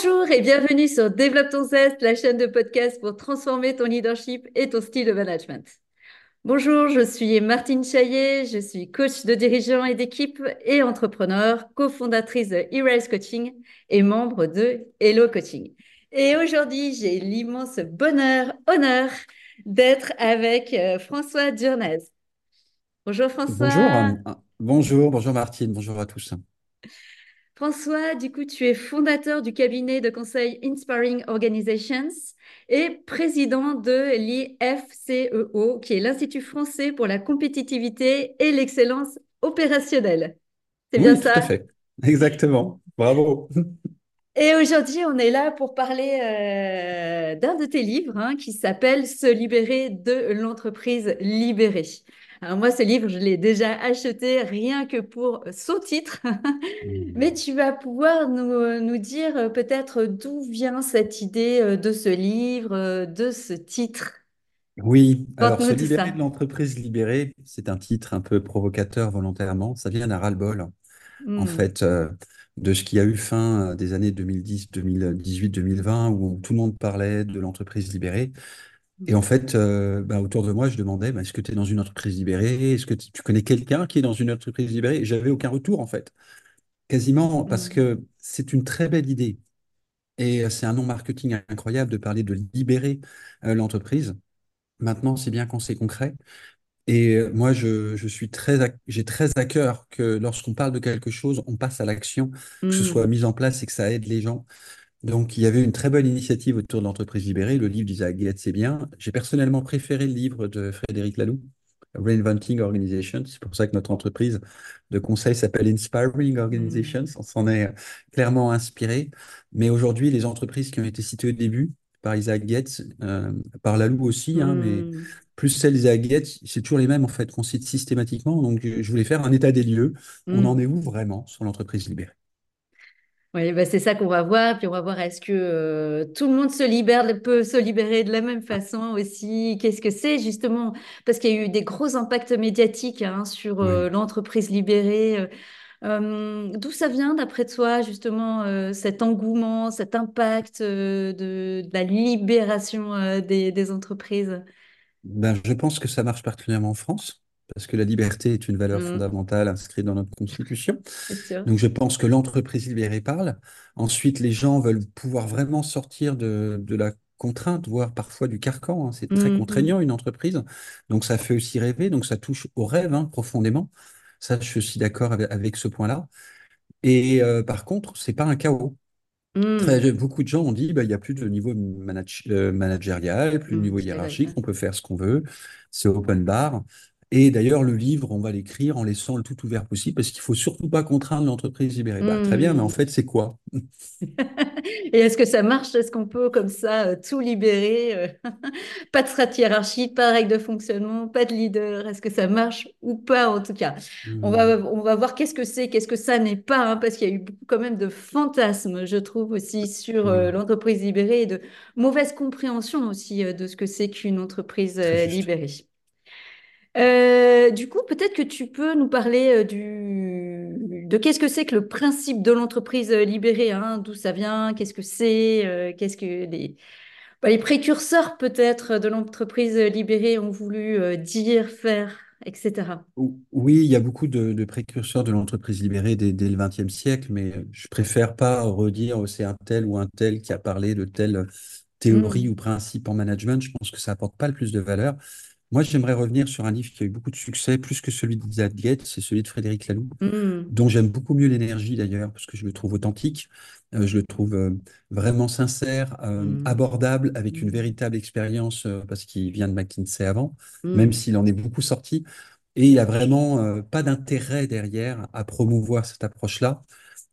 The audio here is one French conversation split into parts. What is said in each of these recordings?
Bonjour et bienvenue sur Développe ton Zest, la chaîne de podcast pour transformer ton leadership et ton style de management. Bonjour, je suis Martine Chaillet, je suis coach de dirigeants et d'équipe et entrepreneur, cofondatrice de e Coaching et membre de Hello Coaching. Et aujourd'hui, j'ai l'immense bonheur, honneur d'être avec euh, François Durnez. Bonjour François. Bonjour, euh, bonjour, bonjour Martine, bonjour à tous. François, du coup, tu es fondateur du cabinet de conseil Inspiring Organizations et président de l'IFCEO, qui est l'Institut français pour la compétitivité et l'excellence opérationnelle. C'est bien ça Tout à fait, exactement. Bravo. Et aujourd'hui, on est là pour parler euh, d'un de tes livres hein, qui s'appelle Se libérer de l'entreprise libérée. Alors moi, ce livre, je l'ai déjà acheté rien que pour son titre. Mais tu vas pouvoir nous, nous dire euh, peut-être d'où vient cette idée euh, de ce livre, euh, de ce titre. Oui, alors Se libérer de l'entreprise libérée, c'est un titre un peu provocateur volontairement. Ça vient d'un ras-le-bol, en mmh. fait, de ce qui a eu fin des années 2010, 2018, 2020, où tout le monde parlait de l'entreprise libérée. Et en fait, euh, bah, autour de moi, je demandais, bah, est-ce que tu es dans une entreprise libérée? Est-ce que tu connais quelqu'un qui est dans une entreprise libérée? J'avais aucun retour, en fait. Quasiment, parce mmh. que c'est une très belle idée. Et euh, c'est un nom marketing incroyable de parler de libérer euh, l'entreprise. Maintenant, c'est bien quand c'est concret. Et moi, je, suis très, j'ai très à cœur que lorsqu'on parle de quelque chose, on passe à l'action, que ce mmh. soit mis en place et que ça aide les gens. Donc, il y avait une très bonne initiative autour de l'entreprise libérée. Le livre d'Isaac Guette, c'est bien. J'ai personnellement préféré le livre de Frédéric Laloux, Reinventing Organizations. C'est pour ça que notre entreprise de conseil s'appelle Inspiring Organizations. Mmh. On s'en est clairement inspiré. Mais aujourd'hui, les entreprises qui ont été citées au début par Isaac Guette, euh, par Laloux aussi, hein, mais mmh. plus celles d'Isaac Guette, c'est toujours les mêmes en fait qu'on cite systématiquement. Donc, je voulais faire un état des lieux. On mmh. en est où vraiment sur l'entreprise libérée oui, bah c'est ça qu'on va voir. Puis on va voir est-ce que euh, tout le monde se libère, peut se libérer de la même façon aussi? Qu'est-ce que c'est justement? Parce qu'il y a eu des gros impacts médiatiques hein, sur euh, l'entreprise libérée. Euh, d'où ça vient, d'après toi, justement, cet engouement, cet impact de, la libération des, des entreprises? Ben, Je pense que ça marche particulièrement en France parce que la liberté est une valeur mmh. fondamentale inscrite dans notre Constitution. Donc je pense que l'entreprise libérée parle. Ensuite, les gens veulent pouvoir vraiment sortir de, la contrainte, voire parfois du carcan. Hein. C'est très mmh, contraignant, mmh. une entreprise. Donc ça fait aussi rêver, donc ça touche au rêve hein, profondément. Ça, je suis d'accord avec, ce point-là. Et euh, par contre, c'est pas un chaos. Très, beaucoup de gens ont dit bah, il n'y a plus de niveau euh, managérial, plus de niveau hiérarchique, on peut faire ce qu'on veut, c'est open bar. Et d'ailleurs, le livre, on va l'écrire en laissant le tout ouvert possible parce qu'il faut surtout pas contraindre l'entreprise libérée. Bah, très bien, mais en mmh. fait, c'est quoi? Et est-ce que ça marche? Est-ce qu'on peut comme ça euh, tout libérer euh, Pas de strat hiérarchie, pas de règle de fonctionnement, pas de leader. Est-ce que ça marche ou pas en tout cas? On, va, mmh. on va voir qu'est-ce que c'est, qu'est-ce que ça n'est pas, hein, parce qu'il y a eu beaucoup quand même de fantasmes, je trouve, aussi sur euh, mmh. l'entreprise libérée et de mauvaise compréhension aussi de ce que c'est qu'une entreprise libérée. Euh, du coup, peut-être que tu peux nous parler euh, du... de qu'est-ce que c'est que le principe de l'entreprise euh, libérée, hein, d'où ça vient, qu'est-ce que c'est, qu'est-ce que les... Bah, les précurseurs peut-être de l'entreprise libérée ont voulu dire, faire, etc. Oui, il y a beaucoup de, précurseurs de l'entreprise libérée dès, le XXe siècle, mais je préfère pas redire c'est un tel ou un tel qui a parlé de telle théorie mmh. ou principe en management. Je pense que ça apporte pas le plus de valeur. Moi, j'aimerais revenir sur un livre qui a eu beaucoup de succès, plus que celui d'Isaac Gates, c'est celui de Frédéric Laloux, mmh. dont j'aime beaucoup mieux l'énergie d'ailleurs, parce que je le trouve authentique, euh, je le trouve euh, vraiment sincère, euh, mmh. abordable, avec une véritable expérience, parce qu'il vient de McKinsey avant, même s'il en est beaucoup sorti. Et il a vraiment pas d'intérêt derrière à promouvoir cette approche-là.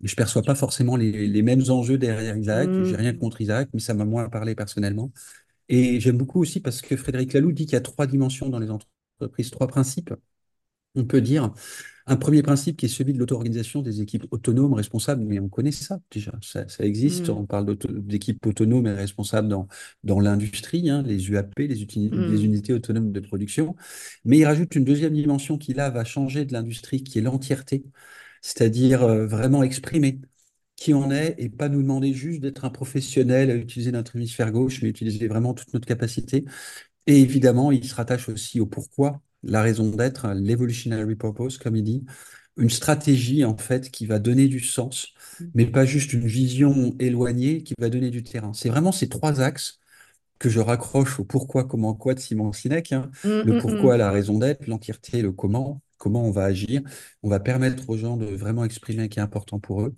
Je ne perçois pas forcément les, les, mêmes enjeux derrière Isaac. J'ai rien contre Isaac, mais ça m'a moins parlé personnellement. Et j'aime beaucoup aussi parce que Frédéric Laloux dit qu'il y a trois dimensions dans les entreprises, trois principes. On peut dire un premier principe qui est celui de l'auto-organisation des équipes autonomes responsables, mais on connaît ça déjà, ça, existe. Mm. On parle d'équipes autonomes et responsables dans, dans l'industrie, hein, les UAP, les, mm. les, unités autonomes de production. Mais il rajoute une deuxième dimension qui là va changer de l'industrie, qui est l'entièreté, c'est-à-dire euh, vraiment exprimer qui on est et pas nous demander juste d'être un professionnel, à utiliser notre hémisphère gauche, mais utiliser vraiment toute notre capacité. Et évidemment, il se rattache aussi au pourquoi, la raison d'être, l'evolutionary purpose, comme il dit, une stratégie en fait qui va donner du sens, mm. mais pas juste une vision éloignée qui va donner du terrain. C'est vraiment ces trois axes que je raccroche au pourquoi, comment, quoi de Simon Sinek. Hein. Mm, le mm, pourquoi, la raison d'être, l'entièreté, le comment, comment on va agir. On va permettre aux gens de vraiment exprimer ce qui est important pour eux,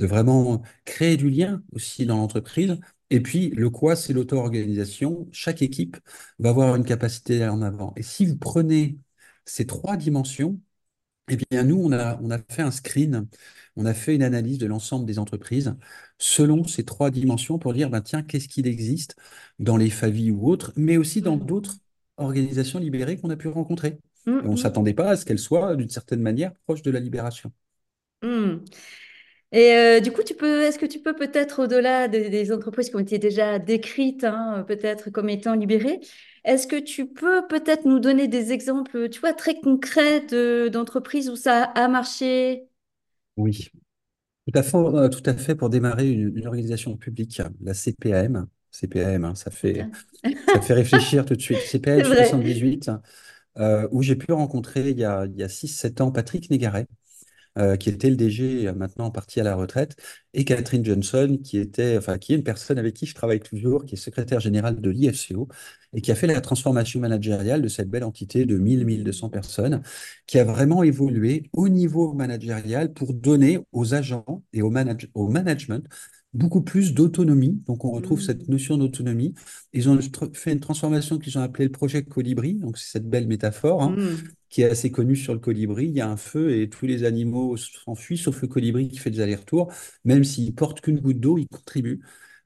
de vraiment créer du lien aussi dans l'entreprise. Et puis, le quoi, c'est l'auto-organisation. Chaque équipe va avoir une capacité en avant. Et si vous prenez ces trois dimensions, eh bien, nous, on a, on a fait un screen, on a fait une analyse de l'ensemble des entreprises selon ces trois dimensions pour dire, ben, tiens, qu'est-ce qu'il existe dans les familles ou autres, mais aussi dans mmh. d'autres organisations libérées qu'on a pu rencontrer. Mmh, on ne mmh. s'attendait pas à ce qu'elles soient, d'une certaine manière, proches de la libération. Et euh, du coup, tu peux, est-ce que tu peux peut-être, au-delà des, entreprises qui ont été déjà décrites, hein, peut-être comme étant libérées, est-ce que tu peux peut-être nous donner des exemples, tu vois, très concrets d'entreprises où ça a marché? Oui, tout à fait, euh, tout à fait pour démarrer une, organisation publique, la CPAM. CPAM, hein, ça, fait, ça fait réfléchir tout de suite. CPAM 78, euh, où j'ai pu rencontrer il y a, il y a 6-7 ans Patrick Négaret, euh, qui était le DG, euh, maintenant parti à la retraite, et Catherine Johnson, qui, était, est une personne avec qui je travaille toujours, qui est secrétaire générale de l'IFCO, et qui a fait la transformation managériale de cette belle entité de 1000-1200 personnes, qui a vraiment évolué au niveau managérial pour donner aux agents et au management beaucoup plus d'autonomie. Donc, on retrouve cette mmh. notion d'autonomie. Ils ont fait une transformation qu'ils ont appelée le projet Colibri. Donc, c'est cette belle métaphore hein, mmh. qui est assez connue sur le colibri. Il y a un feu et tous les animaux s'enfuient, sauf le colibri qui fait des allers-retours. Même s'il porte qu'une goutte d'eau, il contribue.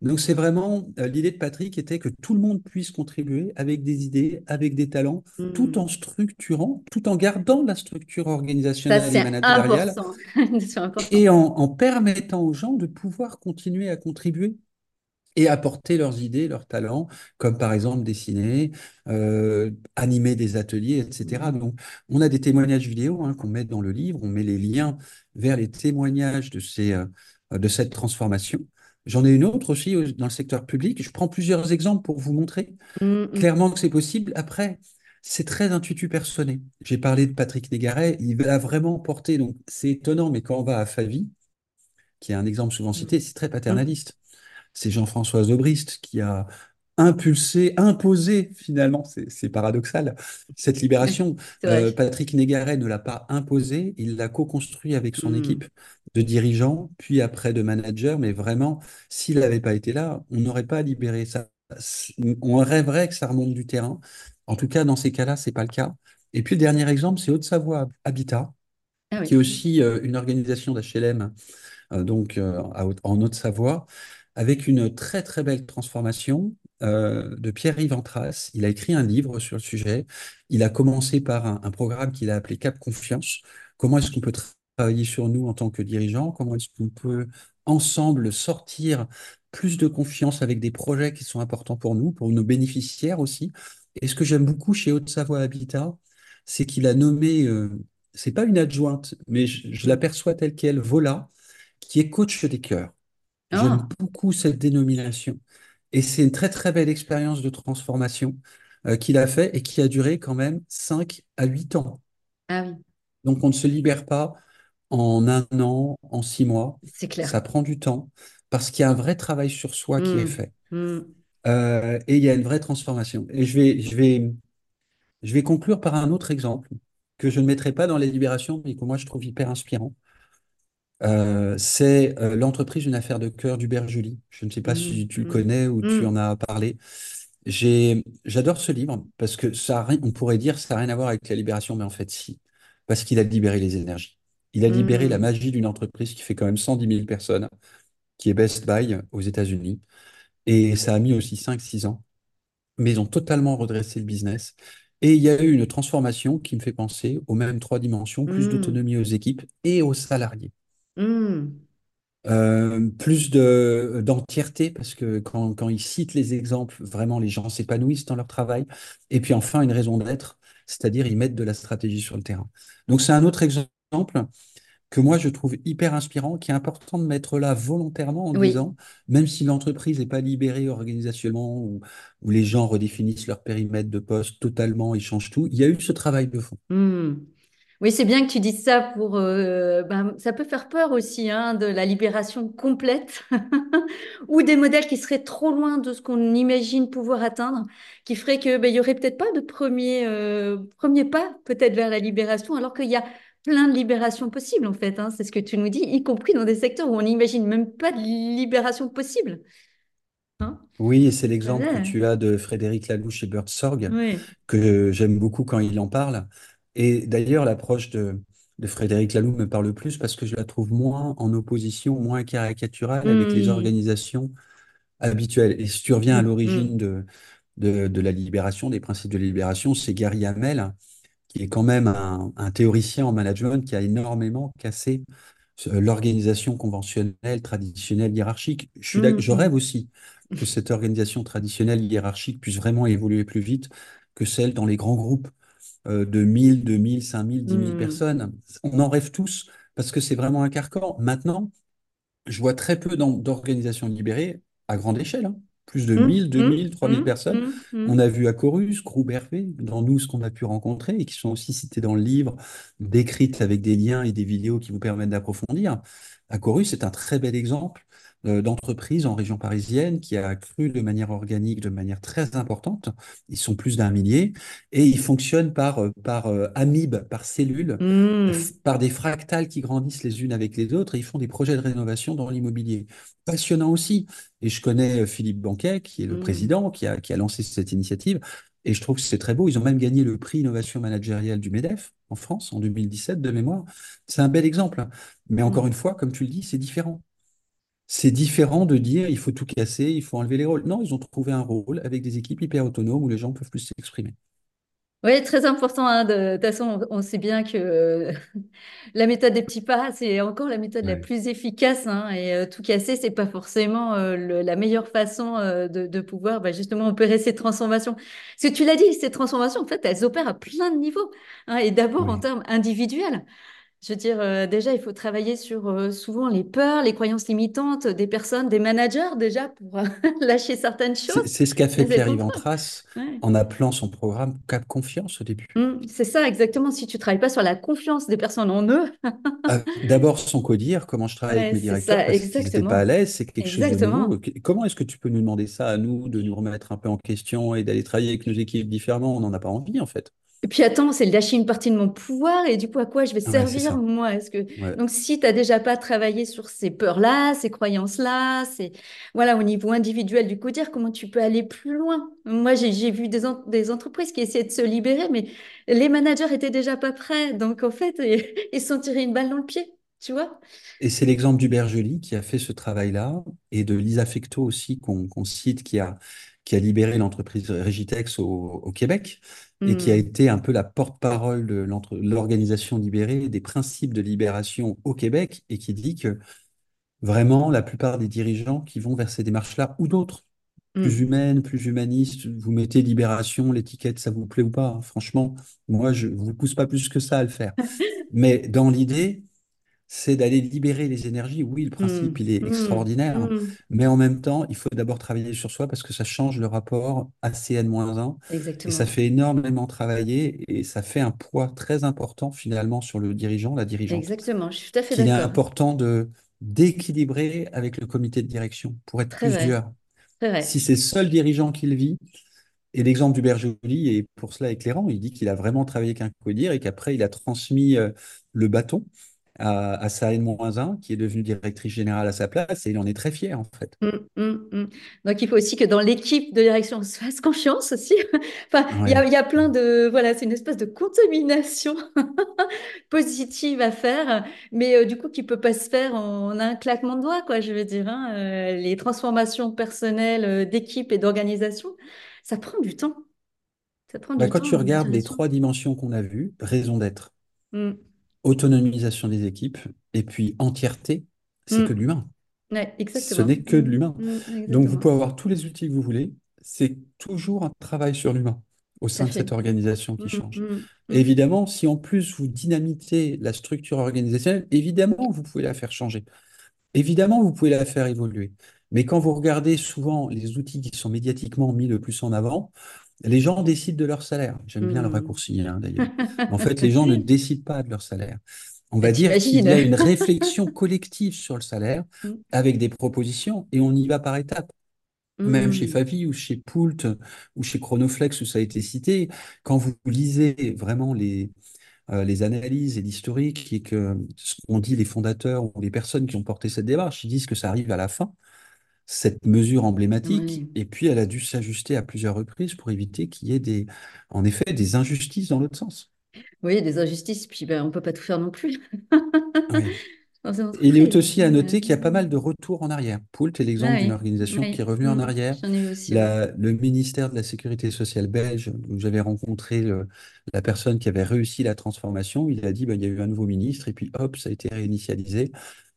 Donc, c'est vraiment euh, l'idée de Patrick était que tout le monde puisse contribuer avec des idées, avec des talents, tout mmh. en structurant, tout en gardant la structure organisationnelle et managériale, et en, permettant aux gens de pouvoir continuer à contribuer et apporter leurs idées, leurs talents, comme par exemple dessiner, euh, animer des ateliers, etc. Mmh. Donc, on a des témoignages vidéo hein, qu'on met dans le livre, on met les liens vers les témoignages de, ces, euh, de cette transformation. J'en ai une autre aussi dans le secteur public. Je prends plusieurs exemples pour vous montrer mm, mm. clairement que c'est possible. Après, c'est très intuitu personné. J'ai parlé de Patrick Négaret, il a vraiment porté, donc c'est étonnant, mais quand on va à Favi, qui est un exemple souvent cité, c'est très paternaliste. C'est Jean-François Zobrist qui a impulsé, imposé finalement, c'est paradoxal, cette libération. Euh, Patrick Négaret ne l'a pas imposé, il l'a co-construit avec son mm. équipe de dirigeants, puis après de managers, mais vraiment, s'il n'avait pas été là, on n'aurait pas libéré ça. On rêverait que ça remonte du terrain. En tout cas, dans ces cas-là, ce n'est pas le cas. Et puis, le dernier exemple, c'est Haute-Savoie Habitat, ah qui est aussi euh, une organisation d'HLM euh, donc, en Haute-Savoie, avec une très, très belle transformation de Pierre-Yves Antras. Il a écrit un livre sur le sujet. Il a commencé par un, un programme qu'il a appelé Cap Confiance. Comment est-ce qu'on peut travailler sur nous en tant que dirigeants, comment est-ce qu'on peut ensemble sortir plus de confiance avec des projets qui sont importants pour nous, pour nos bénéficiaires aussi? Et ce que j'aime beaucoup chez Haute-Savoie Habitat, c'est qu'il a nommé, euh, c'est pas une adjointe, mais je, l'aperçois telle qu'elle, Vola, qui est coach des cœurs. J'aime ah. beaucoup cette dénomination. Et c'est une très très belle expérience de transformation euh, qu'il a fait et qui a duré quand même 5 à 8 ans. Ah oui. Donc on ne se libère pas en un an, en six mois. C'est clair. Ça prend du temps parce qu'il y a un vrai travail sur soi qui est mmh. fait. Mmh. Euh, et il y a une vraie transformation. Et je vais, je vais, je vais conclure par un autre exemple que je ne mettrai pas dans les libérations, mais que moi je trouve hyper inspirant. Euh, c'est euh, l'entreprise Une affaire de cœur d'Hubert Julie. Je ne sais pas si mmh. tu le connais ou tu en as parlé. J'adore ce livre parce que ça, on pourrait dire que ça n'a rien à voir avec la libération, mais en fait, si. Parce qu'il a libéré les énergies. Il a libéré la magie d'une entreprise qui fait quand même 110 000 personnes, qui est Best Buy aux États-Unis. Et ça a mis aussi 5-6 ans. Mais ils ont totalement redressé le business. Et il y a eu une transformation qui me fait penser aux mêmes trois dimensions, plus d'autonomie aux équipes et aux salariés. Hmm. Euh, plus de, d'entièreté, parce que quand, quand ils citent les exemples, vraiment les gens s'épanouissent dans leur travail. Et puis enfin, une raison d'être, c'est-à-dire ils mettent de la stratégie sur le terrain. Donc c'est un autre exemple que moi je trouve hyper inspirant, qui est important de mettre là volontairement en disant, même si l'entreprise n'est pas libérée organisationnellement ou, où les gens redéfinissent leur périmètre de poste totalement, ils changent tout, il y a eu ce travail de fond. Hmm. Oui, c'est bien que tu dises ça pour. Euh, ben, ça peut faire peur aussi hein, de la libération complète ou des modèles qui seraient trop loin de ce qu'on imagine pouvoir atteindre, qui ferait que ben, il y aurait peut-être pas de premier euh, premier pas peut-être vers la libération, alors qu'il y a plein de libérations possibles en fait. Hein, c'est ce que tu nous dis, y compris dans des secteurs où on n'imagine même pas de libération possible. Hein oui, et c'est l'exemple que tu as de Frédéric Laloux chez Sorg, que j'aime beaucoup quand il en parle. Et d'ailleurs, l'approche de, Frédéric Laloux me parle plus parce que je la trouve moins en opposition, moins caricaturale avec les mmh. organisations habituelles. Et si tu reviens à mmh, l'origine mmh. de, de, la libération, des principes de libération, c'est Gary Hamel, qui est quand même un, théoricien en management qui a énormément cassé l'organisation conventionnelle, traditionnelle, hiérarchique. Je, je rêve aussi que cette organisation traditionnelle, hiérarchique puisse vraiment évoluer plus vite que celle dans les grands groupes de 1000, 2000, 5000, 10 000 personnes. On en rêve tous parce que c'est vraiment un carcan. Maintenant, je vois très peu d'organisations libérées à grande échelle. Hein. Plus de 1000, 2000, 3000 personnes. Mmh, mmh. On a vu à Chorus, Groupe Hervé, dans nous, ce qu'on a pu rencontrer et qui sont aussi cités dans le livre, décrites avec des liens et des vidéos qui vous permettent d'approfondir. À Chorus, c'est un très bel exemple euh, d'entreprise en région parisienne qui a cru de manière organique, de manière très importante. Ils sont plus d'un millier et ils fonctionnent par, euh, par euh, amibes, par cellules, mmh. par des fractales qui grandissent les unes avec les autres et ils font des projets de rénovation dans l'immobilier. Passionnant aussi. Et je connais Philippe Banquet, qui est le mmh. président, qui a, qui a lancé cette initiative. Et je trouve que c'est très beau. Ils ont même gagné le prix innovation managériale du MEDEF en France en 2017 de mémoire. C'est un bel exemple. Mais encore mmh. une fois, comme tu le dis, c'est différent. C'est différent de dire il faut tout casser, il faut enlever les rôles. Non, ils ont trouvé un rôle avec des équipes hyper autonomes où les gens peuvent plus s'exprimer. Oui, très important. Hein, de, toute façon, on, sait bien que euh, la méthode des petits pas, c'est encore la méthode la plus efficace. Hein, et euh, tout casser, c'est pas forcément euh, la meilleure façon de, pouvoir bah, justement opérer ces transformations. Parce que tu l'as dit, ces transformations, en fait, elles opèrent à plein de niveaux. Hein, et d'abord en termes individuels. Je veux dire, euh, déjà, il faut travailler sur euh, souvent les peurs, les croyances limitantes des personnes, des managers, déjà, pour euh, lâcher certaines choses. C'est ce qu'a fait Pierre-Yves en appelant son programme Cap Confiance au début. Mmh, c'est ça, exactement. Si tu ne travailles pas sur la confiance des personnes en eux. Ah, d'abord, son codir, comment je travaille avec mes directeurs, parce qu'ils n'étaient pas à l'aise, c'est quelque chose de nouveau. Comment est-ce que tu peux nous demander ça à nous, de nous remettre un peu en question et d'aller travailler avec nos équipes différemment? On n'en a pas envie, en fait. Et puis attends, c'est lâcher une partie de mon pouvoir et du coup à quoi je vais servir moi? Est-ce que donc si tu n'as déjà pas travaillé sur ces peurs-là, ces croyances-là, c'est voilà au niveau individuel du codir, comment tu peux aller plus loin? Moi j'ai vu des, des entreprises qui essayaient de se libérer, mais les managers étaient déjà pas prêts, donc en fait ils se sont tirés une balle dans le pied. Tu vois? Et c'est l'exemple du Bergely qui a fait ce travail-là et de Lisa Fecto aussi qu'on cite qui a, qui a libéré l'entreprise Regitex au Québec et qui a hmm. été un peu la porte-parole de l'organisation libérée, des principes de libération au Québec, et qui dit que vraiment la plupart des dirigeants qui vont vers ces démarches-là, ou d'autres, plus hmm. humaines, plus humanistes, vous mettez libération, l'étiquette, ça vous plaît ou pas, hein. franchement, moi, je ne vous pousse pas plus que ça à le faire. Mais dans l'idée, c'est d'aller libérer les énergies. Oui, le principe, mmh. il est mmh. extraordinaire, hein. mmh. mais en même temps, il faut d'abord travailler sur soi parce que ça change le rapport à CN-1 et ça fait énormément travailler et ça fait un poids très important finalement sur le dirigeant, la dirigeante. Exactement, je suis tout à fait d'accord. Il est important de d'équilibrer avec le comité de direction pour être plus dur. Si c'est seul dirigeant qui le vit, et l'exemple du Bergely est pour cela éclairant, il dit qu'il a vraiment travaillé avec un codir et qu'après il a transmis euh, le bâton à, à N-1, qui est devenue directrice générale à sa place, et il en est très fier, en fait. Mmh, mmh, mmh. Donc, il faut aussi que dans l'équipe de direction, on se fasse confiance aussi. enfin, il y, a, y, a plein de... Voilà, c'est une espèce de contamination positive à faire, mais euh, du coup, qui ne peut pas se faire en un claquement de doigts, quoi, je veux dire. Hein. Euh, les transformations personnelles euh, d'équipe et d'organisation, ça prend du temps. Ça prend bah, du quand tu regardes les trois dimensions qu'on a vues, raison d'être, autonomisation des équipes, et puis entièreté, c'est mm. que de l'humain. Ce n'est que de l'humain. Mm, mm, Donc vous pouvez avoir tous les outils que vous voulez, c'est toujours un travail sur l'humain. au sein de cette organisation qui change. évidemment, si en plus vous dynamitez la structure organisationnelle, évidemment, vous pouvez la faire changer. Évidemment, vous pouvez la faire évoluer. Mais quand vous regardez souvent les outils qui sont médiatiquement mis le plus en avant, les gens décident de leur salaire. J'aime bien le hmm. raccourci, hein, d'ailleurs. En fait, les gens ne décident pas de leur salaire. On va dire qu'il y a une réflexion collective sur le salaire hmm. avec des propositions et on y va par étapes. Même chez hmm. Favi ou chez Poult ou chez Chronoflex où ça a été cité, quand vous lisez vraiment les, euh, les analyses et l'historique et que ce qu'ont dit les fondateurs ou les personnes qui ont porté cette démarche, ils disent que ça arrive à la fin cette mesure emblématique. Et puis, elle a dû s'ajuster à plusieurs reprises pour éviter qu'il y ait des, en effet, des injustices dans l'autre sens. Oui, des injustices, puis ben, on ne peut pas tout faire non plus. Il est aussi à noter qu'il y a pas mal de retours en arrière. Poult est l'exemple d'une organisation qui est revenue en mmh, arrière. le ministère de la Sécurité sociale belge, où j'avais rencontré la personne qui avait réussi la transformation, il a dit bah, il y a eu un nouveau ministre, et puis hop, ça a été réinitialisé.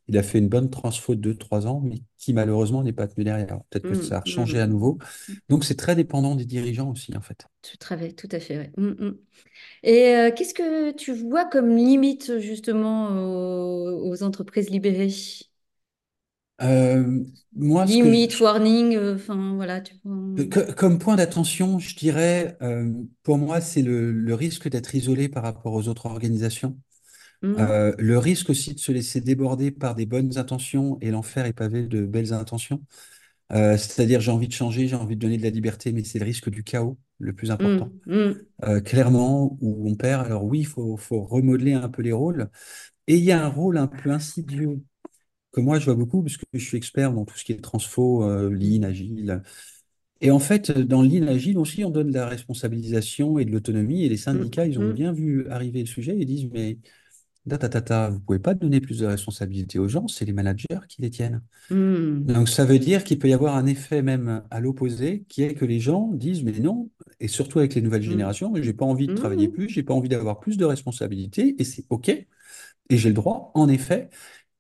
Il a fait une bonne transfo de 2-3 ans, mais qui malheureusement n'est pas tenu derrière. Peut-être que mmh, ça a mmh, changé à mmh. nouveau. Donc c'est très dépendant des dirigeants aussi, en fait. Tout à fait, tout à fait. Et euh, qu'est-ce que tu vois comme limite justement aux, entreprises libérées? Euh, moi, Limite, warning, euh, enfin voilà. Comme point d'attention, je dirais, pour moi, c'est le risque d'être isolé par rapport aux autres organisations. Mmh. Euh, le risque aussi de se laisser déborder par des bonnes intentions et l'enfer est pavé de belles intentions. Euh, c'est-à-dire, j'ai envie de changer, j'ai envie de donner de la liberté, mais c'est le risque du chaos le plus important. Mmh. Mmh. Euh, clairement, où on perd. Alors oui, il faut, faut, remodeler un peu les rôles. Et il y a un rôle un peu insidieux que moi, je vois beaucoup, parce que je suis expert dans tout ce qui est transfo, lean, agile. Et en fait, dans le lean agile aussi, on donne de la responsabilisation et de l'autonomie. Et les syndicats, ils ont bien vu arriver le sujet et disent, mais vous ne pouvez pas donner plus de responsabilités aux gens, c'est les managers qui les tiennent. Hmm. Donc ça veut dire qu'il peut y avoir un effet même à l'opposé, qui est que les gens disent mais non, et surtout avec les nouvelles hmm. générations, je n'ai pas envie de travailler hmm. plus, j'ai pas envie d'avoir plus de responsabilités, et c'est OK, et j'ai le droit, en effet,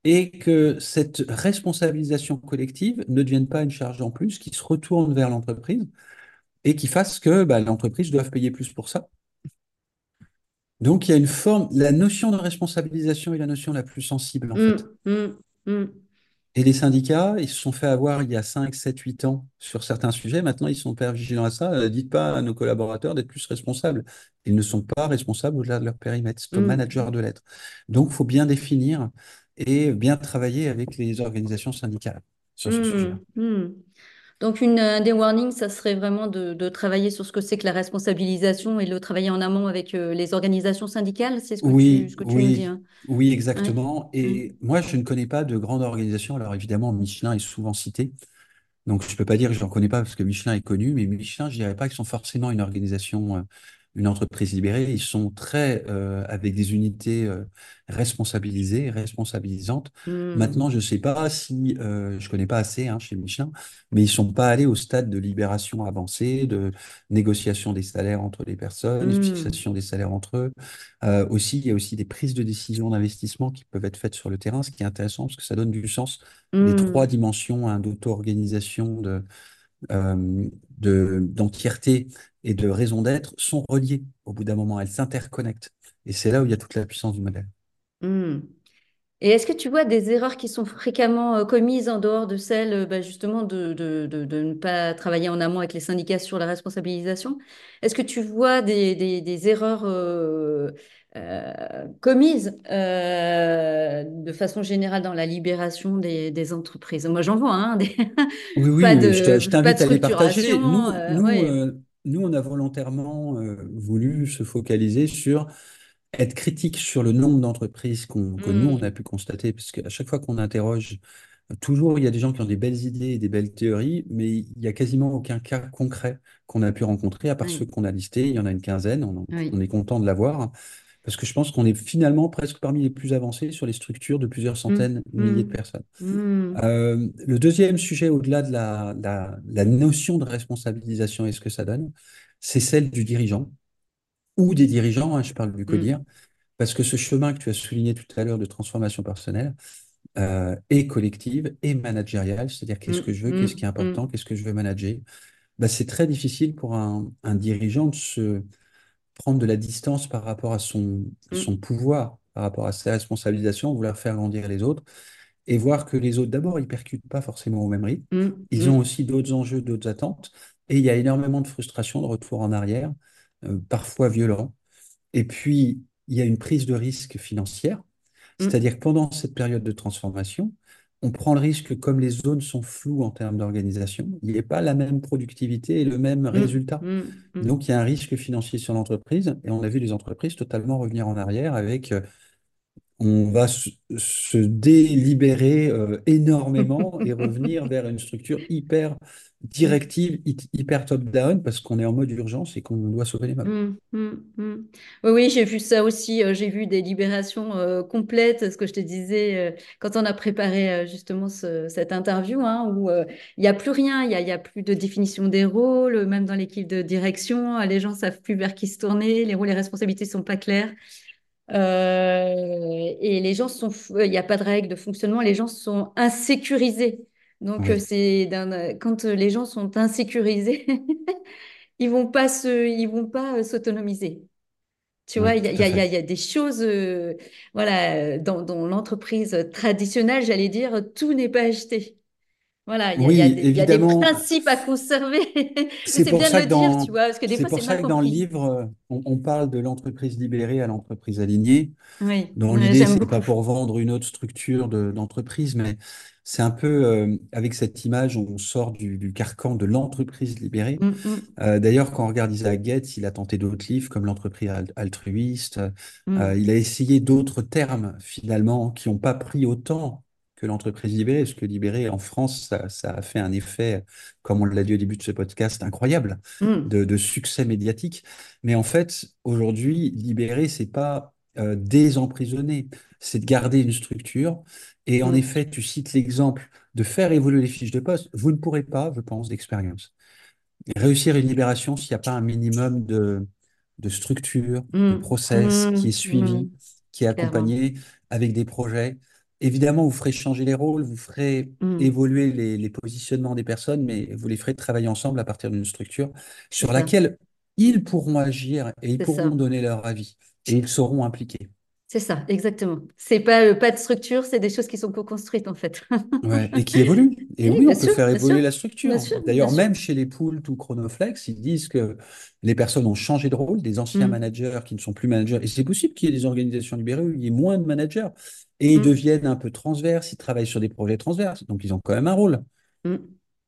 et que cette responsabilisation collective ne devienne pas une charge en plus, qui se retourne vers l'entreprise, et qui fasse que bah, l'entreprise doit payer plus pour ça. Donc, il y a une forme, la notion de responsabilisation est la notion la plus sensible, en mmh, fait. Mmh, mmh. Et les syndicats, ils se sont fait avoir il y a 5, 7, 8 ans sur certains sujets. Maintenant, ils sont pas vigilants à ça. Euh, dites pas à nos collaborateurs d'être plus responsables. Ils ne sont pas responsables au-delà de leur périmètre. C'est au manager de l'être. Donc, il faut bien définir et bien travailler avec les organisations syndicales sur ce sujet. Donc, une, un des warnings, ça serait vraiment de, travailler sur ce que c'est que la responsabilisation et le travailler en amont avec euh, les organisations syndicales, c'est ce que oui, tu, ce que tu oui, dis. Hein. Oui, exactement. Et mm. moi, je ne connais pas de grande organisation. Alors, évidemment, Michelin est souvent cité. Donc, je ne peux pas dire que je n'en connais pas parce que Michelin est connu, mais Michelin, je ne dirais pas qu'ils sont forcément une organisation euh, une entreprise libérée, ils sont très euh, avec des unités euh, responsabilisées, responsabilisantes. Hmm. Maintenant, je ne sais pas si, euh, je connais pas assez hein, chez Michelin, mais ils sont pas allés au stade de libération avancée, de négociation des salaires entre les personnes, de hmm. fixation des salaires entre eux. aussi, il y a aussi des prises de décision d'investissement qui peuvent être faites sur le terrain, ce qui est intéressant parce que ça donne du sens. Les hmm. trois dimensions hein, d'auto-organisation, de d'entièreté et de raison d'être sont reliées au bout d'un moment, elles s'interconnectent. Et c'est là où il y a toute la puissance du modèle. Hmm. Et est-ce que tu vois des erreurs qui sont fréquemment euh, commises en dehors de celles euh, bah, justement de, de, de, ne pas travailler en amont avec les syndicats sur la responsabilisation? Est-ce que tu vois des, des, des erreurs euh, commises de façon générale dans la libération des, des entreprises? Moi j'en vois, hein, des... Oui, oui, je t'invite à les partager. Nous, nous, nous, on a volontairement voulu se focaliser sur être critique sur le nombre d'entreprises que nous, on a mmh. pu constater, parce qu'à chaque fois qu'on interroge, toujours, il y a des gens qui ont des belles idées et des belles théories, mais il n'y a quasiment aucun cas concret qu'on a pu rencontrer, à part ceux qu'on a listés. Il y en a une quinzaine, on, on est content de l'avoir, parce que je pense qu'on est finalement presque parmi les plus avancés sur les structures de plusieurs mmh. centaines, de milliers de mmh. personnes. Euh, le deuxième sujet, au-delà de la, la, notion de responsabilisation et ce que ça donne, c'est celle du dirigeant ou des dirigeants, hein, je parle du CODIR, parce que ce chemin que tu as souligné tout à l'heure de transformation personnelle euh, est collective et managériale, c'est-à-dire qu'est-ce que je veux, qu'est-ce qui est important, qu'est-ce que je veux manager. bah, c'est très difficile pour un, dirigeant de se prendre de la distance par rapport à son, son mm. pouvoir, par rapport à ses responsabilisations, vouloir faire grandir les autres et voir que les autres, d'abord, ils percutent pas forcément au même rythme. Mm. Ils ont aussi d'autres enjeux, d'autres attentes. Et il y a énormément de frustration, de retour en arrière, euh, parfois violent. Et puis, il y a une prise de risque financière. C'est-à-dire que pendant cette période de transformation, on prend le risque que comme les zones sont floues en termes d'organisation, il n'y ait pas la même productivité et le même mmh, résultat. Mmh, mmh. Donc il y a un risque financier sur l'entreprise et on a vu les entreprises totalement revenir en arrière avec euh, on va se, délibérer euh, énormément et revenir vers une structure hyper directive, hyper top-down, parce qu'on est en mode urgence et qu'on doit sauver les meubles. Mmh, mmh, mmh. Oui, j'ai vu ça aussi. Euh, j'ai vu des libérations euh, complètes, ce que je te disais quand on a préparé justement cette interview, hein, où il n'y a plus rien, il n'y a, plus de définition des rôles, même dans l'équipe de direction, les gens savent plus vers qui se tourner, les rôles et responsabilités sont pas clairs. Euh, et les gens sont, il n'y a pas de règles de fonctionnement, les gens sont insécurisés. Donc, c'est quand les gens sont insécurisés, ils vont pas se, ils vont pas euh, s'autonomiser. Tu vois, il y, y, a des choses, euh, voilà, dans, dans l'entreprise traditionnelle, j'allais dire, tout n'est pas acheté. Voilà, il y, a des principes à conserver. c'est bien de le dire, tu vois, parce que des fois, c'est pour ça que dans le livre, on, parle de l'entreprise libérée à l'entreprise alignée. Oui. dont l'idée, c'est pas pour vendre une autre structure d'entreprise, mais c'est un peu euh, avec cette image, on sort du, carcan de l'entreprise libérée. Mm, mm. Euh, d'ailleurs, quand on regarde Isaac Gates, il a tenté d'autres livres comme l'entreprise altruiste. Mm. Euh, il a essayé d'autres termes finalement qui n'ont pas pris autant que l'entreprise libérée, parce que libérée en France, ça, a fait un effet, comme on l'a dit au début de ce podcast, incroyable, hmm. de, succès médiatique. Mais en fait, aujourd'hui, libéré, c'est pas désemprisonner, c'est de garder une structure. Et en hmm. effet, tu cites l'exemple de faire évoluer les fiches de poste. Vous ne pourrez pas, je pense, d'expérience, réussir une libération s'il n'y a pas un minimum de, de structure, de hmm. process qui est suivi, qui est accompagné avec des projets. Évidemment, vous ferez changer les rôles, vous ferez évoluer les, positionnements des personnes, mais vous les ferez travailler ensemble à partir d'une structure sur laquelle ils pourront agir et ils pourront donner leur avis et ils seront impliqués. C'est ça, exactement. C'est pas euh, pas de structure, c'est des choses qui sont co-construites en fait. ouais, et qui évoluent. Et oui, on peut faire évoluer la structure. D'ailleurs, même chez les pools ou Chronoflex, ils disent que les personnes ont changé de rôle, des anciens mmh. managers qui ne sont plus managers. Et c'est possible qu'il y ait des organisations libérées où il y ait moins de managers et ils mmh. deviennent un peu transverses. Ils travaillent sur des projets transverses, donc ils ont quand même un rôle. Mmh.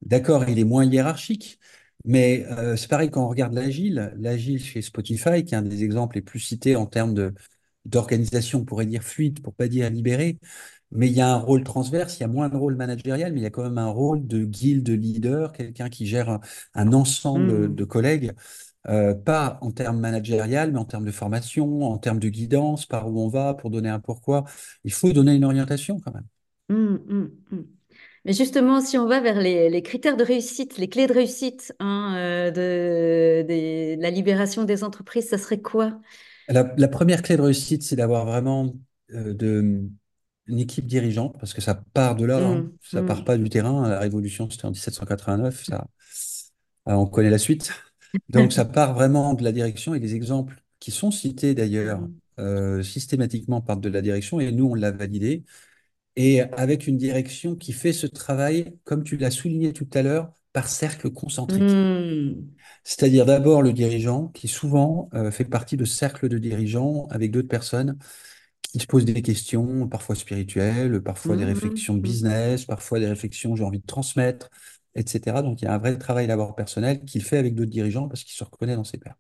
D'accord, il est moins hiérarchique. Mais euh, c'est pareil quand on regarde l'agile, l'agile chez Spotify, qui est un des exemples les plus cités en termes de d'organisation, on pourrait dire fluide, pour pas dire libéré, mais il y a un rôle transverse, il y a moins de rôle managérial, mais il y a quand même un rôle de guild, de leader, quelqu'un qui gère un, ensemble hmm. de collègues, euh, pas en termes managérial, mais en termes de formation, en termes de guidance, par où on va, pour donner un pourquoi. Il faut donner une orientation quand même. Hmm, hmm, mais justement, si on va vers les, critères de réussite, les clés de réussite hein, euh, de, la libération des entreprises, ça serait quoi? La, première clé de réussite, c'est d'avoir vraiment euh, de, une équipe dirigeante, parce que ça part de là, hein. mmh, ça ne part mmh. pas du terrain. La Révolution, c'était en 1789, ça, euh, on connaît la suite. Donc, ça part vraiment de la direction et des exemples qui sont cités d'ailleurs mmh. euh, systématiquement partent de la direction et nous, on l'a validé. Et avec une direction qui fait ce travail, comme tu l'as souligné tout à l'heure, par cercle concentrique. C'est-à-dire d'abord le dirigeant qui souvent euh, fait partie de cercles de dirigeants avec d'autres personnes qui se posent des questions, parfois spirituelles, parfois des mmh, réflexions de business, parfois des réflexions j'ai envie de transmettre, etc. Donc il y a un vrai travail d'abord personnel qu'il fait avec d'autres dirigeants parce qu'il se reconnaît dans ses pairs.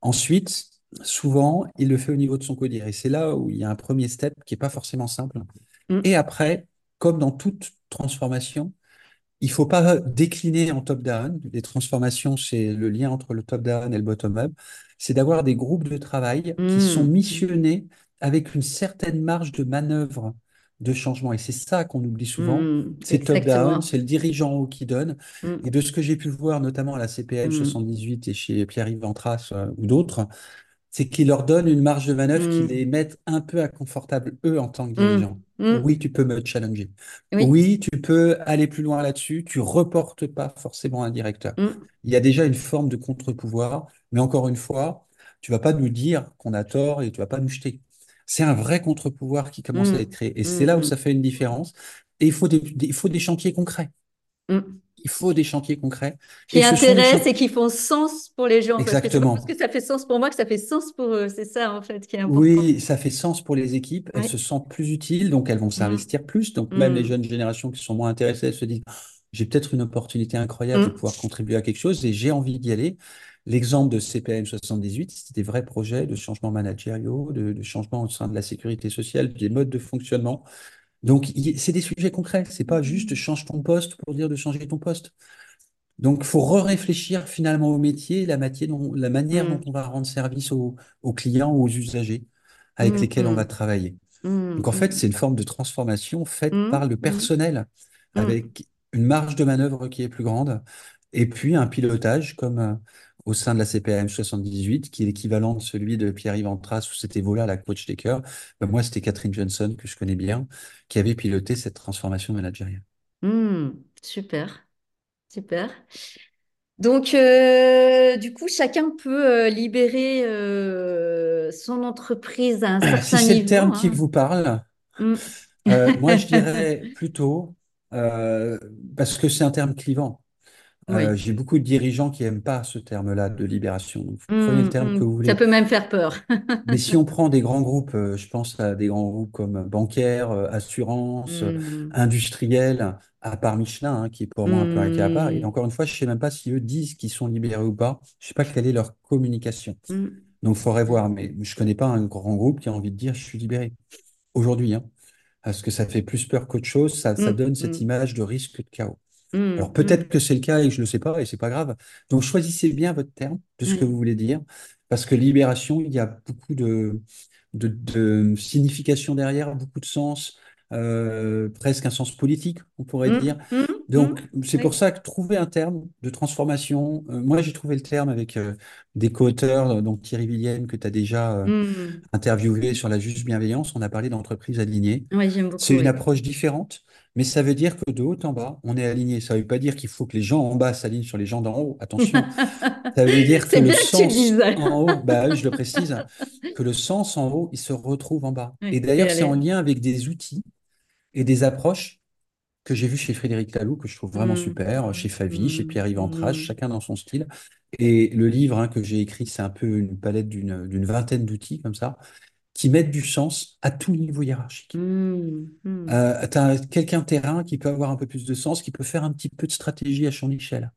Ensuite, souvent, il le fait au niveau de son codir. Et c'est là où il y a un premier step qui n'est pas forcément simple. Mmh. Et après, comme dans toute transformation, il ne faut pas décliner en top-down. Les transformations, c'est le lien entre le top-down et le bottom-up. C'est d'avoir des groupes de travail qui sont mmh. missionnés avec une certaine marge de manœuvre de changement. Et c'est ça qu'on oublie souvent. Mmh, c'est top-down, c'est le dirigeant qui donne. Mmh. Et de ce que j'ai pu voir, notamment à la CPL 78 et chez Pierre-Yves Ventras euh, ou d'autres, c'est qu'ils leur donnent une marge de manœuvre qui les mettent un peu inconfortables, eux, en tant que dirigeants. Oui, tu peux me challenger. Oui. tu peux aller plus loin là-dessus. Tu reportes pas forcément un directeur. Il y a déjà une forme de contre-pouvoir, mais encore une fois, tu vas pas nous dire qu'on a tort et tu vas pas nous jeter. C'est un vrai contre-pouvoir qui commence à être créé. Et c'est là où ça fait une différence. Et il faut il faut des chantiers concrets. Il faut des chantiers concrets. Qui intéressent et qui font sens pour les gens. Exactement. Parce que, ça fait sens pour moi, que ça fait sens pour eux. C'est ça, en fait, qui est important. Oui, ça fait sens pour les équipes. Elles se sentent plus utiles, donc elles vont mm. s'investir plus. Donc, même les mm. jeunes générations qui sont moins intéressées, elles se disent j'ai peut-être une opportunité incroyable de mm. pouvoir contribuer à quelque chose et j'ai envie d'y aller. L'exemple de CPM 78, c'était des vrais projets de changement managériaux, de, de changement au sein de la sécurité sociale, des modes de fonctionnement. Donc, c'est des sujets concrets. C'est pas juste change ton poste pour dire de changer ton poste. Donc, il faut réfléchir finalement au métier, la, la manière dont mm. on va rendre service aux, clients ou aux usagers avec mm, lesquels on va travailler. Donc, en fait, c'est une forme de transformation faite par le personnel avec une marge de manœuvre qui est plus grande et puis un pilotage comme euh, au sein de la CPAM 78, qui est l'équivalent de celui de Pierre-Yves Antras, où c'était voilà la coach Taker. Ben moi, c'était Catherine Johnson, que je connais bien, qui avait piloté cette transformation managériale. Hmm, super, super. Donc, euh, du coup, chacun peut euh, libérer euh, son entreprise à un certain niveau. Si c'est le terme qui hein. vous parle, hmm. moi, je dirais plutôt, parce que c'est un terme clivant. Euh, j'ai beaucoup de dirigeants qui n'aiment pas ce terme-là de libération. prenez le terme mmh, que vous voulez. Ça peut même faire peur. Mais si on prend des grands groupes, euh, je pense à des grands groupes comme bancaires, euh, assurance, mmh. industriels, à part Michelin, hein, qui est pour moi un peu un cas à part. Et mmh. encore une fois, je ne sais même pas si eux disent qu'ils sont libérés ou pas. Je ne sais pas quelle est leur communication. Donc, il faudrait voir. Mais je ne connais pas un grand groupe qui a envie de dire je suis libéré. Aujourd'hui, hein, parce que ça fait plus peur qu'autre chose. Ça, ça donne cette image de risque de chaos. Mmh, Alors peut-être mmh. que c'est le cas et je ne le sais pas et c'est pas grave. Donc choisissez bien votre terme de ce que vous voulez dire parce que libération, il y a beaucoup de, de, signification derrière, beaucoup de sens, euh, presque un sens politique, on pourrait mmh, dire. Donc c'est pour ça que trouver un terme de transformation, euh, moi j'ai trouvé le terme avec euh, des co-auteurs, donc Thierry Villienne que tu as déjà interviewé sur la juste bienveillance, on a parlé d'entreprise alignée. c'est une approche différente mais ça veut dire que de haut en bas, on est aligné. Ça ne veut pas dire qu'il faut que les gens en bas s'alignent sur les gens d'en haut. Attention. ça veut dire que le sens en haut, bah, je le précise, que le sens en haut, il se retrouve en bas. et d'ailleurs, c'est en lien avec des outils et des approches que j'ai vues chez Frédéric Laloux, que je trouve vraiment mmh. super, chez Favi, chez mmh. Pierre-Yves Antrache, mmh. chacun dans son style. Et le livre hein, que j'ai écrit, c'est un peu une palette d'une vingtaine d'outils comme ça qui mettent du sens à tout niveau hiérarchique. Mmh. Euh, tu as quelqu'un terrain qui peut avoir un peu plus de sens, qui peut faire un petit peu de stratégie à son échelle,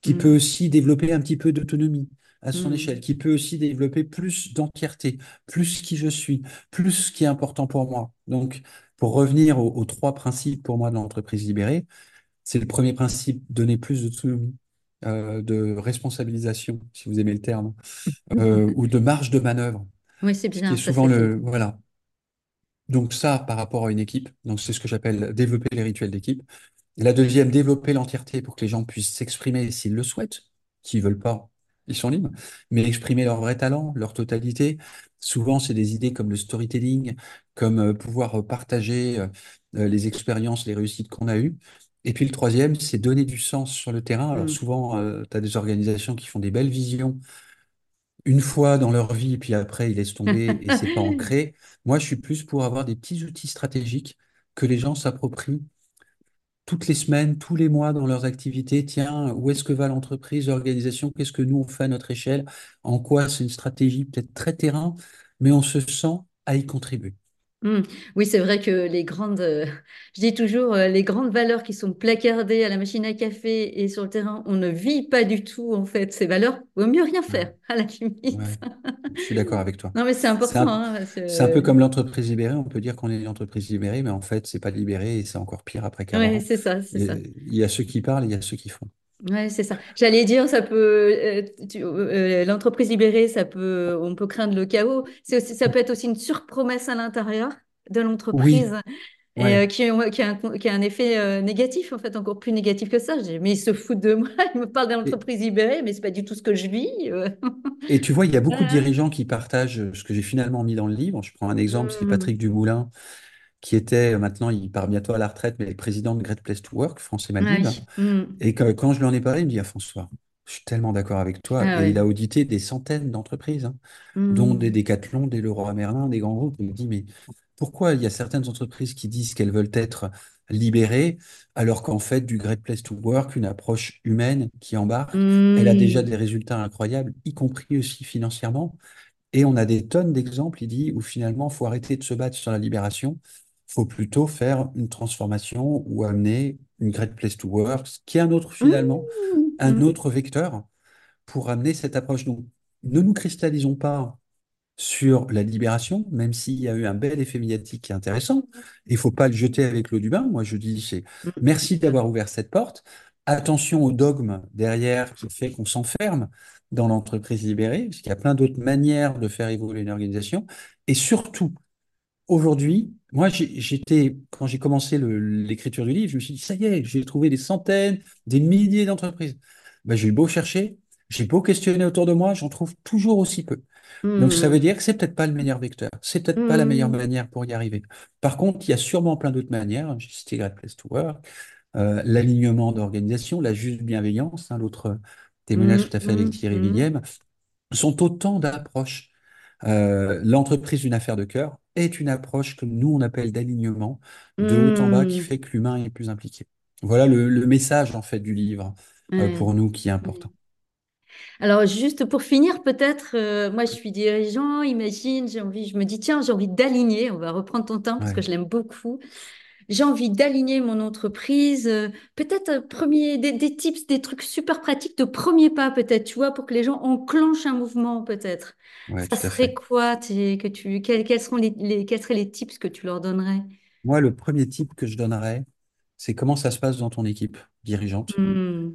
qui peut aussi développer un petit peu d'autonomie à son échelle, qui peut aussi développer plus d'entièreté, plus qui je suis, plus ce qui est important pour moi. Donc, pour revenir aux, trois principes pour moi de l'entreprise libérée, c'est le premier principe, donner plus d'autonomie. Euh, de responsabilisation, si vous aimez le terme, euh, ou de marge de manœuvre. Oui, c'est bien. Qui est souvent le. Voilà. Donc, ça, par rapport à une équipe, donc c'est ce que j'appelle développer les rituels d'équipe. La deuxième, développer l'entièreté pour que les gens puissent s'exprimer s'ils le souhaitent. S'ils ne veulent pas, ils sont libres. Mais exprimer leur vrai talent, leur totalité. Souvent, c'est des idées comme le storytelling, comme euh, pouvoir partager euh, euh, les expériences, les réussites qu'on a eues. Et puis le troisième, c'est donner du sens sur le terrain. Alors mmh. souvent, tu as des organisations qui font des belles visions une fois dans leur vie, puis après, ils laissent tomber et c'est pas ancré. Moi, je suis plus pour avoir des petits outils stratégiques que les gens s'approprient toutes les semaines, tous les mois dans leurs activités. Tiens, où est-ce que va l'entreprise, l'organisation? Qu'est-ce que nous, on fait à notre échelle? En quoi c'est une stratégie peut-être très terrain, mais on se sent à y contribuer. Mmh. Oui, c'est vrai que les grandes, euh, je dis toujours, euh, les grandes valeurs qui sont placardées à la machine à café et sur le terrain, on ne vit pas du tout en fait ces valeurs. Vaut mieux rien faire à la limite. Je suis d'accord avec toi. Non, mais c'est important. Hein, c'est un, peu comme l'entreprise libérée. On peut dire qu'on est une entreprise libérée, mais en fait, c'est pas libéré et c'est encore pire après Oui, c'est ça, c'est ça. Il y a ceux qui parlent, et il y a ceux qui font. Oui, c'est ça. J'allais dire, ça peut, euh, l'entreprise libérée, ça peut, on peut craindre le chaos. C'est aussi, ça peut être aussi une surpromesse à l'intérieur de l'entreprise. et qui, qui, a un, qui, a un, effet négatif, en fait, encore plus négatif que ça. Je dis, mais ils se foutent de moi, ils me parlent d'entreprise libérée, mais c'est pas du tout ce que je vis. et tu vois, il y a beaucoup de dirigeants qui partagent ce que j'ai finalement mis dans le livre. Je prends un exemple, c'est Patrick Dumoulin, qui était, maintenant, il part bientôt à la retraite, mais président de Great Place to Work, France et Maldives. Mm. Et quand je lui en ai parlé, il me dit, ah, François, je suis tellement d'accord avec toi. Ah et il a audité des centaines d'entreprises, hein, dont des mm. Decathlon, des Leroy Merlin, des grands groupes. Il me dit, mais pourquoi il y a certaines entreprises qui disent qu'elles veulent être libérées, alors qu'en fait, du Great Place to Work, une approche humaine qui embarque, elle a déjà mm. des résultats incroyables, y compris aussi financièrement. Et on a des tonnes d'exemples, il dit, où finalement, il faut arrêter de se battre sur la libération faut plutôt faire une transformation ou amener une Great Place to Work, qui est un autre finalement, mmh. un mmh. autre vecteur pour amener cette approche. Donc, ne nous cristallisons pas sur la libération, même s'il y a eu un bel effet médiatique qui est intéressant. Il ne faut pas le jeter avec l'eau du bain. Moi, je dis, c'est mmh. merci d'avoir ouvert cette porte. Attention au dogme derrière qui fait qu'on s'enferme dans l'entreprise libérée, parce qu'il y a plein d'autres manières de faire évoluer une organisation. Et surtout, aujourd'hui, moi, j'étais, quand j'ai commencé l'écriture du livre, je me suis dit, ça y est, j'ai trouvé des centaines, des milliers d'entreprises. Ben, j'ai eu beau chercher, j'ai beau questionner autour de moi, j'en trouve toujours aussi peu. Donc, ça veut hmm. dire que c'est peut-être pas le meilleur vecteur, c'est peut-être pas la meilleure hmm. manière pour y arriver. Par contre, il y a sûrement plein d'autres manières. J'ai cité Great Place to Work, euh, l'alignement d'organisation, la juste bienveillance, hein, l'autre témoignage hmm. tout à fait avec Thierry William, sont autant d'approches. Euh, l'entreprise d'une affaire de cœur, est une approche que nous, on appelle d'alignement, de haut en bas, qui hmm. fait que l'humain est plus impliqué. Voilà le, message, en fait, du livre euh, pour nous qui est important. Alors, juste pour finir, peut-être, euh, moi, je suis dirigeant, imagine, j'ai envie, je me dis, tiens, j'ai envie d'aligner, on va reprendre ton temps parce que je l'aime beaucoup j'ai envie d'aligner mon entreprise. Euh, peut-être euh, premier des, tips, des trucs super pratiques de premier pas, peut-être, tu vois, pour que les gens enclenchent un mouvement, peut-être. ça serait quoi que tu, quels, seront les, quels seraient les tips que tu leur donnerais? Moi, le premier tip que je donnerais, c'est comment ça se passe dans ton équipe dirigeante. Mmh.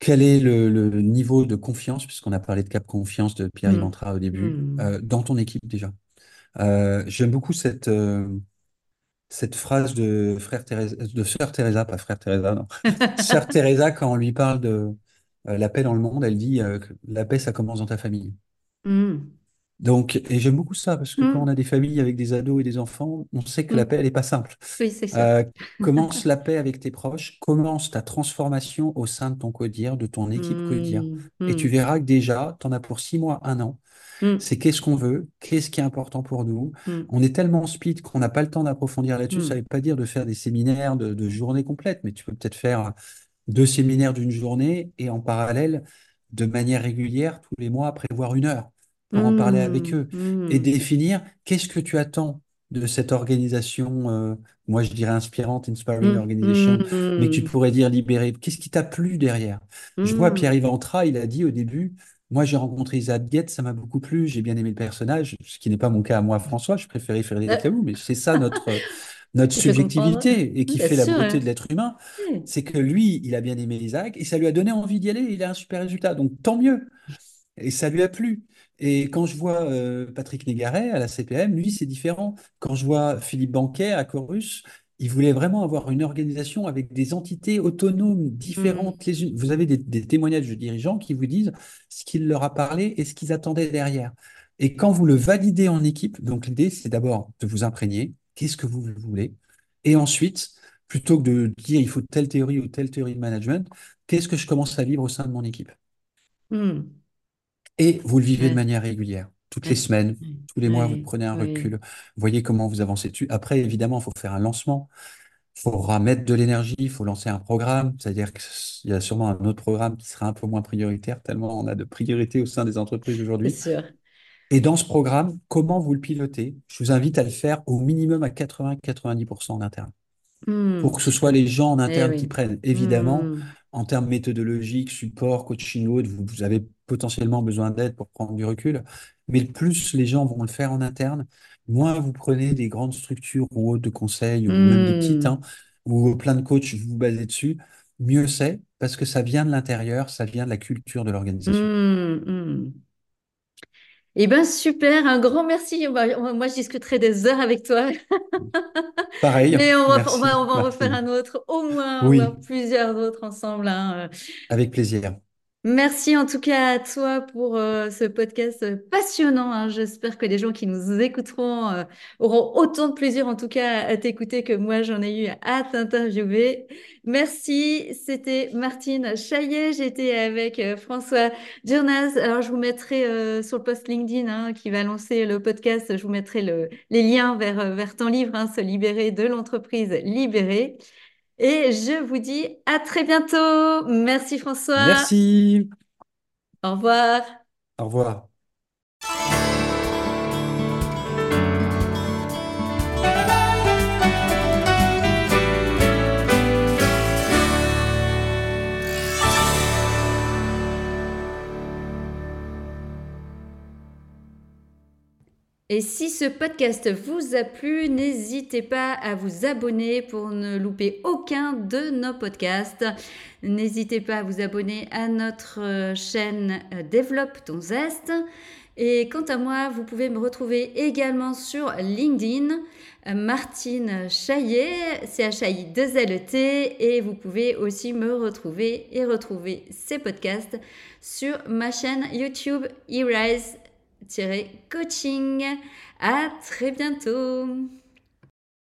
Quel est le, niveau de confiance, puisqu'on a parlé de cap confiance de Pierre mmh. au début, mmh. Euh, dans ton équipe déjà. J'aime beaucoup cette, cette phrase de frère Teresa, de sœur Teresa, pas frère Teresa, non. Sœur Teresa, quand on lui parle de euh, la paix dans le monde, elle dit euh, que la paix, ça commence dans ta famille. Mm. Donc, et j'aime beaucoup ça, parce que quand mm. on a des familles avec des ados et des enfants, on sait que la mm. paix, elle n'est pas simple. Oui, c'est ça. Euh, commence la paix avec tes proches, commence ta transformation au sein de ton codir, de ton équipe codir, et tu verras que déjà, tu en as pour six mois, un an, Mm. C'est qu'est-ce qu'on veut, qu'est-ce qui est important pour nous. Mm. On est tellement speed qu'on n'a pas le temps d'approfondir là-dessus. Ça ne mm. veut pas dire de faire des séminaires de, de journée complète, mais tu peux peut-être faire deux séminaires d'une journée et en parallèle, de manière régulière, tous les mois, prévoir une heure pour en parler avec eux et définir qu'est-ce que tu attends de cette organisation, euh, moi je dirais inspirante, inspiring organization, mais tu pourrais dire libérée. Qu'est-ce qui t'a plu derrière? Je vois Pierre-Yves Antra, il a dit au début, moi, j'ai rencontré Isaac Guette, ça m'a beaucoup plu, j'ai bien aimé le personnage, ce qui n'est pas mon cas à moi, François, je préférais faire des vous, mais c'est ça notre, notre subjectivité et qui fait la beauté de l'être humain. C'est que lui, il a bien aimé Isaac et ça lui a donné envie d'y aller, il a un super résultat, donc tant mieux. Et ça lui a plu. Et quand je vois euh, Patrick Négaret à la CPM, lui, c'est différent. Quand je vois Philippe Banquet à Chorus, il voulait vraiment avoir une organisation avec des entités autonomes, différentes mm. les unes. Vous avez des, témoignages de dirigeants qui vous disent ce qu'il leur a parlé et ce qu'ils attendaient derrière. Et quand vous le validez en équipe, donc l'idée, c'est d'abord de vous imprégner, qu'est-ce que vous voulez, et ensuite, plutôt que de dire il faut telle théorie ou telle théorie de management, qu'est-ce que je commence à vivre au sein de mon équipe? Mm. Et vous le vivez de manière régulière toutes les semaines, tous les mois, vous prenez un recul, voyez comment vous avancez dessus. Après, évidemment, il faut faire un lancement, il faudra mettre de l'énergie, il faut lancer un programme, c'est-à-dire qu'il y a sûrement un autre programme qui sera un peu moins prioritaire, tellement on a de priorités au sein des entreprises aujourd'hui. Et dans ce programme, comment vous le pilotez? Je vous invite à le faire au minimum à 80-90% en interne. Pour que ce soit les gens en eh interne qui prennent. Évidemment, hmm. en termes méthodologiques, support, coaching, autre, vous avez potentiellement besoin d'aide pour prendre du recul. Mais plus les gens vont le faire en interne, moins vous prenez des grandes structures ou autres de conseils, ou même des petites, hmm. hein, où plein de coachs vous basez dessus, mieux c'est parce que ça vient de l'intérieur, ça vient de la culture de l'organisation. Hmm, hmm. Eh bien, super, un grand merci. Moi, je discuterai des heures avec toi. Pareil. Mais on va, on va, on va en refaire un autre, au moins, plusieurs autres ensemble. Hein. Avec plaisir. Merci en tout cas à toi pour euh, ce podcast passionnant. Hein. J'espère que les gens qui nous écouteront euh, auront autant de plaisir en tout cas à t'écouter que moi j'en ai eu à t'interviewer. Merci, c'était Martine Chaillet. J'étais avec euh, François Durnaz. Alors je vous mettrai sur le post LinkedIn hein, qui va lancer le podcast, je vous mettrai les liens vers, vers ton livre, hein, Se libérer de l'entreprise libérée. Et je vous dis à très bientôt. Merci François. Merci. Au revoir. Au revoir. Et si ce podcast vous a plu, n'hésitez pas à vous abonner pour ne louper aucun de nos podcasts. N'hésitez pas à vous abonner à notre euh, chaîne euh, Développe ton zeste. Et quant à moi, vous pouvez me retrouver également sur LinkedIn, euh, Martine Chaillet, c h i 2 l t et vous pouvez aussi me retrouver et retrouver ces podcasts sur ma chaîne YouTube e coaching. À très bientôt